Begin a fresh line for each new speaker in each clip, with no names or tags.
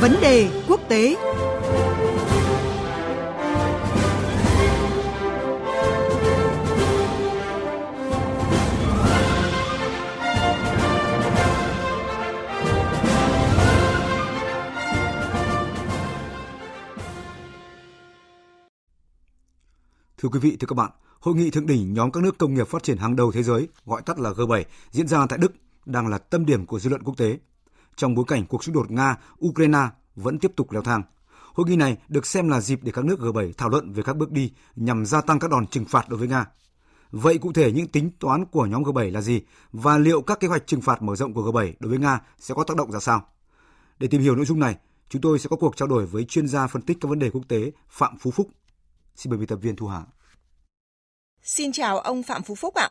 Vấn đề quốc tế
Thưa quý vị, thưa các bạn, Hội nghị thượng đỉnh nhóm các nước công nghiệp phát triển hàng đầu thế giới, gọi tắt là G7, diễn ra tại Đức đang là tâm điểm của dư luận quốc tế. Trong bối cảnh cuộc xung đột Nga-Ukraine vẫn tiếp tục leo thang, hội nghị này được xem là dịp để các nước G7 thảo luận về các bước đi nhằm gia tăng các đòn trừng phạt đối với Nga. Vậy cụ thể những tính toán của nhóm G7 là gì và liệu các kế hoạch trừng phạt mở rộng của G7 đối với Nga sẽ có tác động ra sao? Để tìm hiểu nội dung này, chúng tôi sẽ có cuộc trao đổi với chuyên gia phân tích các vấn đề quốc tế Phạm Phú Phúc. Xin mời biên tập viên Thu Hà.
Xin chào ông Phạm Phú Phúc ạ.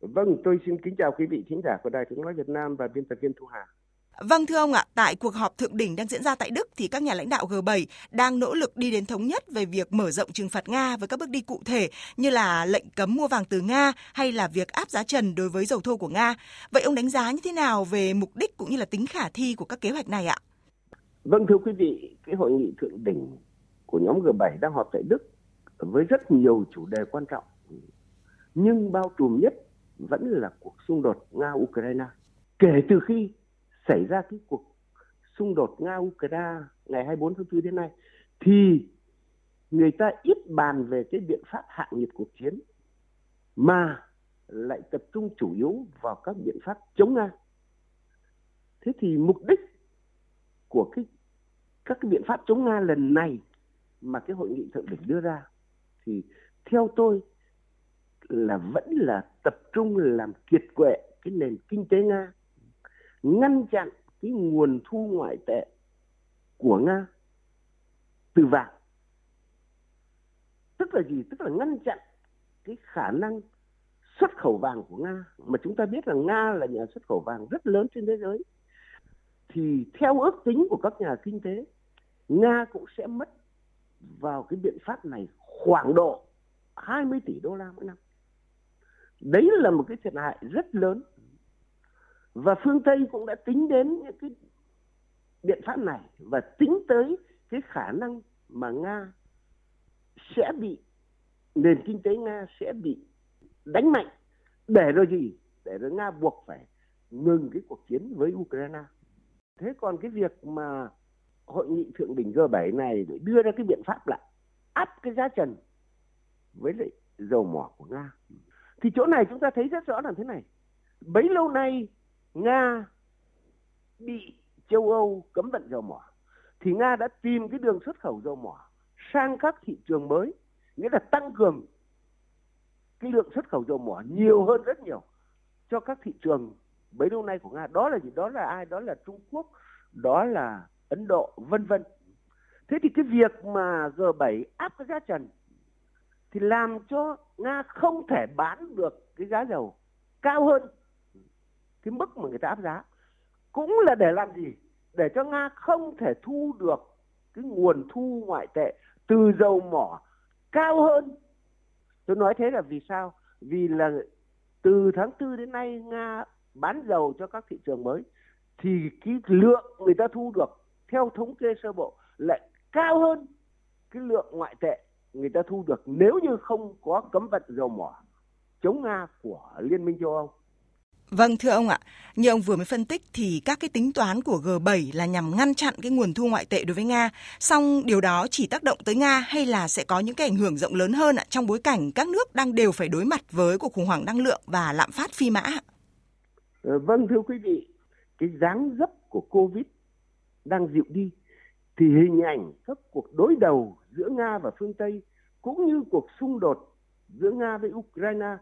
Vâng, tôi xin kính chào quý vị thính giả của Đài Tiếng nói Việt Nam và biên tập viên Thu Hà.
Vâng thưa ông ạ, tại cuộc họp thượng đỉnh đang diễn ra tại Đức thì các nhà lãnh đạo G7 đang nỗ lực đi đến thống nhất về việc mở rộng trừng phạt Nga với các bước đi cụ thể như là lệnh cấm mua vàng từ Nga hay là việc áp giá trần đối với dầu thô của Nga. Vậy ông đánh giá như thế nào về mục đích cũng như là tính khả thi của các kế hoạch này ạ?
Vâng thưa quý vị, cái hội nghị thượng đỉnh của nhóm G7 đang họp tại Đức với rất nhiều chủ đề quan trọng nhưng bao trùm nhất vẫn là cuộc xung đột Nga-Ukraine. Kể từ khi xảy ra cái cuộc xung đột Nga-Ukraine ngày 24 tháng 4 đến nay, thì người ta ít bàn về cái biện pháp hạ nhiệt cuộc chiến, mà lại tập trung chủ yếu vào các biện pháp chống Nga. Thế thì mục đích của cái các cái biện pháp chống Nga lần này mà cái hội nghị thượng đỉnh đưa ra thì theo tôi là vẫn là tập trung làm kiệt quệ cái nền kinh tế Nga, ngăn chặn cái nguồn thu ngoại tệ của Nga từ vàng. Tức là gì? Tức là ngăn chặn cái khả năng xuất khẩu vàng của Nga mà chúng ta biết là Nga là nhà xuất khẩu vàng rất lớn trên thế giới. Thì theo ước tính của các nhà kinh tế, Nga cũng sẽ mất vào cái biện pháp này khoảng độ 20 tỷ đô la mỗi năm đấy là một cái thiệt hại rất lớn và phương tây cũng đã tính đến những cái biện pháp này và tính tới cái khả năng mà nga sẽ bị, nền kinh tế nga sẽ bị đánh mạnh. Để rồi gì? Để rồi nga buộc phải ngừng cái cuộc chiến với ukraine. Thế còn cái việc mà hội nghị thượng đỉnh G7 này để đưa ra cái biện pháp là áp cái giá trần với lại dầu mỏ của Nga. Thì chỗ này chúng ta thấy rất rõ là thế này. Bấy lâu nay nga bị châu âu cấm vận dầu mỏ, thì nga đã tìm cái đường xuất khẩu dầu mỏ sang các thị trường mới, nghĩa là tăng cường cái lượng xuất khẩu dầu mỏ nhiều hơn rất nhiều cho các thị trường bấy lâu nay của nga. Đó là gì? Đó là ai? Đó là trung quốc, đó là ấn độ, vân vân. Thế thì cái việc mà g7 áp cái giá trần thì làm cho nga không thể bán được cái giá dầu cao hơn cái mức mà người ta áp giá. Cũng là để làm gì? Để cho nga không thể thu được cái nguồn thu ngoại tệ từ dầu mỏ cao hơn. Tôi nói thế là vì sao? Vì là từ tháng tư đến nay nga bán dầu cho các thị trường mới thì cái lượng người ta thu được theo thống kê sơ bộ lại cao hơn cái lượng ngoại tệ người ta thu được nếu như không có cấm vận dầu mỏ chống Nga của Liên minh châu Âu.
Vâng thưa ông ạ, như ông vừa mới phân tích thì các cái tính toán của G7 là nhằm ngăn chặn cái nguồn thu ngoại tệ đối với Nga, song điều đó chỉ tác động tới Nga hay là sẽ có những cái ảnh hưởng rộng lớn hơn ạ trong bối cảnh các nước đang đều phải đối mặt với cuộc khủng hoảng năng lượng và lạm phát phi mã?
Ờ, vâng thưa quý vị, cái dáng dấp của Covid đang dịu đi thì hình ảnh các cuộc đối đầu giữa Nga và phương Tây cũng như cuộc xung đột giữa Nga với Ukraine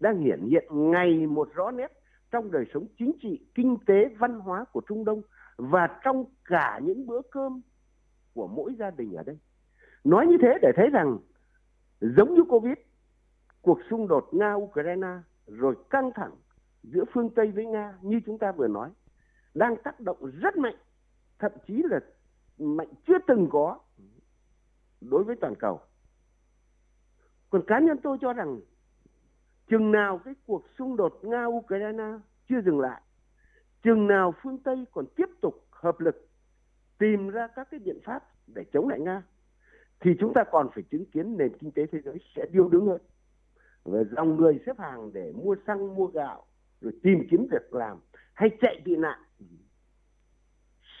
đang hiển hiện ngày một rõ nét trong đời sống chính trị, kinh tế, văn hóa của Trung Đông và trong cả những bữa cơm của mỗi gia đình ở đây. Nói như thế để thấy rằng giống như Covid, cuộc xung đột Nga-Ukraine rồi căng thẳng giữa phương Tây với Nga như chúng ta vừa nói đang tác động rất mạnh, thậm chí là mạnh chưa từng có đối với toàn cầu. Còn cá nhân tôi cho rằng chừng nào cái cuộc xung đột Nga-Ukraine chưa dừng lại, chừng nào phương Tây còn tiếp tục hợp lực tìm ra các cái biện pháp để chống lại Nga thì chúng ta còn phải chứng kiến nền kinh tế thế giới sẽ điêu đứng hơn. Và dòng người xếp hàng để mua xăng mua gạo rồi tìm kiếm việc làm hay chạy tị nạn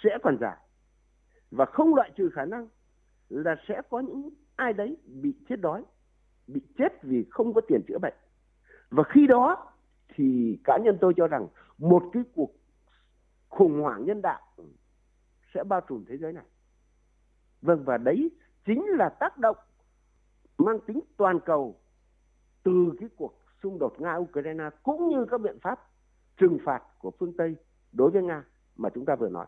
sẽ còn dài. Và không loại trừ khả năng là sẽ có những ai đấy bị chết đói bị chết vì không có tiền chữa bệnh và khi đó thì cá nhân tôi cho rằng một cái cuộc khủng hoảng nhân đạo sẽ bao trùm thế giới này. Vâng và đấy chính là tác động mang tính toàn cầu từ cái cuộc xung đột nga ukraine cũng như các biện pháp trừng phạt của phương tây đối với nga mà chúng ta vừa nói.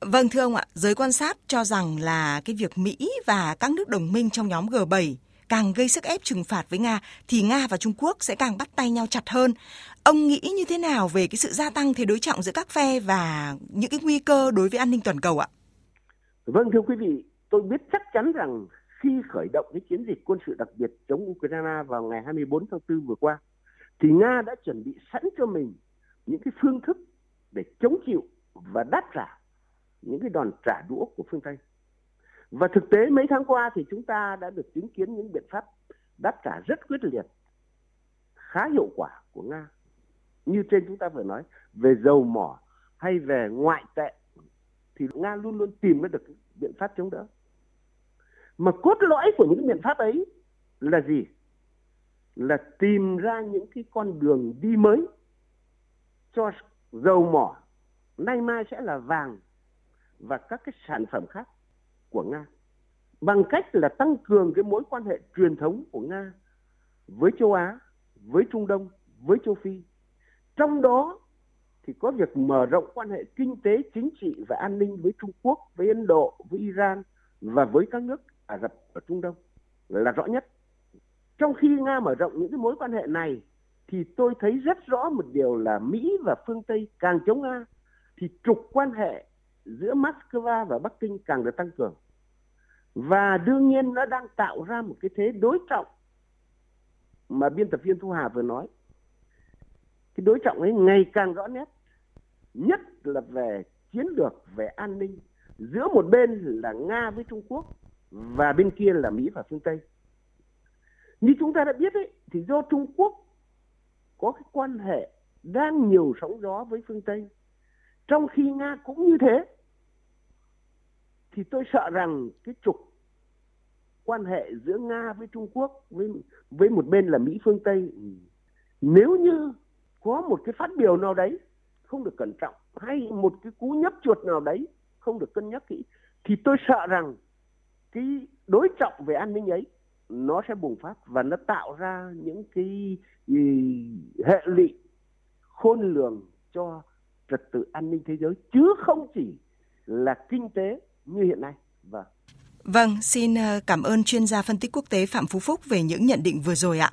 Vâng thưa ông ạ, giới quan sát cho rằng là cái việc Mỹ và các nước đồng minh trong nhóm G7 càng gây sức ép trừng phạt với Nga thì Nga và Trung Quốc sẽ càng bắt tay nhau chặt hơn. Ông nghĩ như thế nào về cái sự gia tăng thế đối trọng giữa các phe và những cái nguy cơ đối với an ninh toàn cầu ạ?
Vâng thưa quý vị, tôi biết chắc chắn rằng khi khởi động cái chiến dịch quân sự đặc biệt chống Ukraine vào ngày 24 tháng 4 vừa qua thì Nga đã chuẩn bị sẵn cho mình những cái phương thức để chống chịu và đáp trả những cái đòn trả đũa của phương Tây. Và thực tế mấy tháng qua thì chúng ta đã được chứng kiến những biện pháp đáp trả rất quyết liệt, khá hiệu quả của Nga. Như trên chúng ta vừa nói, về dầu mỏ hay về ngoại tệ thì Nga luôn luôn tìm ra được biện pháp chống đỡ. Mà cốt lõi của những biện pháp ấy là gì? Là tìm ra những cái con đường đi mới cho dầu mỏ nay mai sẽ là vàng và các cái sản phẩm khác của Nga bằng cách là tăng cường cái mối quan hệ truyền thống của Nga với châu Á, với Trung Đông, với châu Phi. Trong đó thì có việc mở rộng quan hệ kinh tế, chính trị và an ninh với Trung Quốc, với Ấn Độ, với Iran và với các nước Ả Rập ở Trung Đông là rõ nhất. Trong khi Nga mở rộng những cái mối quan hệ này thì tôi thấy rất rõ một điều là Mỹ và phương Tây càng chống Nga thì trục quan hệ giữa Moscow và Bắc Kinh càng được tăng cường. Và đương nhiên nó đang tạo ra một cái thế đối trọng mà biên tập viên Thu Hà vừa nói. Cái đối trọng ấy ngày càng rõ nét, nhất là về chiến lược, về an ninh. Giữa một bên là Nga với Trung Quốc và bên kia là Mỹ và phương Tây. Như chúng ta đã biết ấy, thì do Trung Quốc có cái quan hệ đang nhiều sóng gió với phương Tây. Trong khi Nga cũng như thế thì tôi sợ rằng cái trục quan hệ giữa Nga với Trung Quốc với với một bên là Mỹ phương Tây ừ, nếu như có một cái phát biểu nào đấy không được cẩn trọng hay một cái cú nhấp chuột nào đấy không được cân nhắc kỹ, thì tôi sợ rằng cái đối trọng về an ninh ấy nó sẽ bùng phát và nó tạo ra những cái ừ, hệ lụy khôn lường cho trật tự an ninh thế giới, chứ không chỉ là kinh tế như hiện nay. Vâng.
Vâng, xin ờ, cảm ơn chuyên gia phân tích quốc tế Phạm Phú Phúc về những nhận định vừa rồi ạ.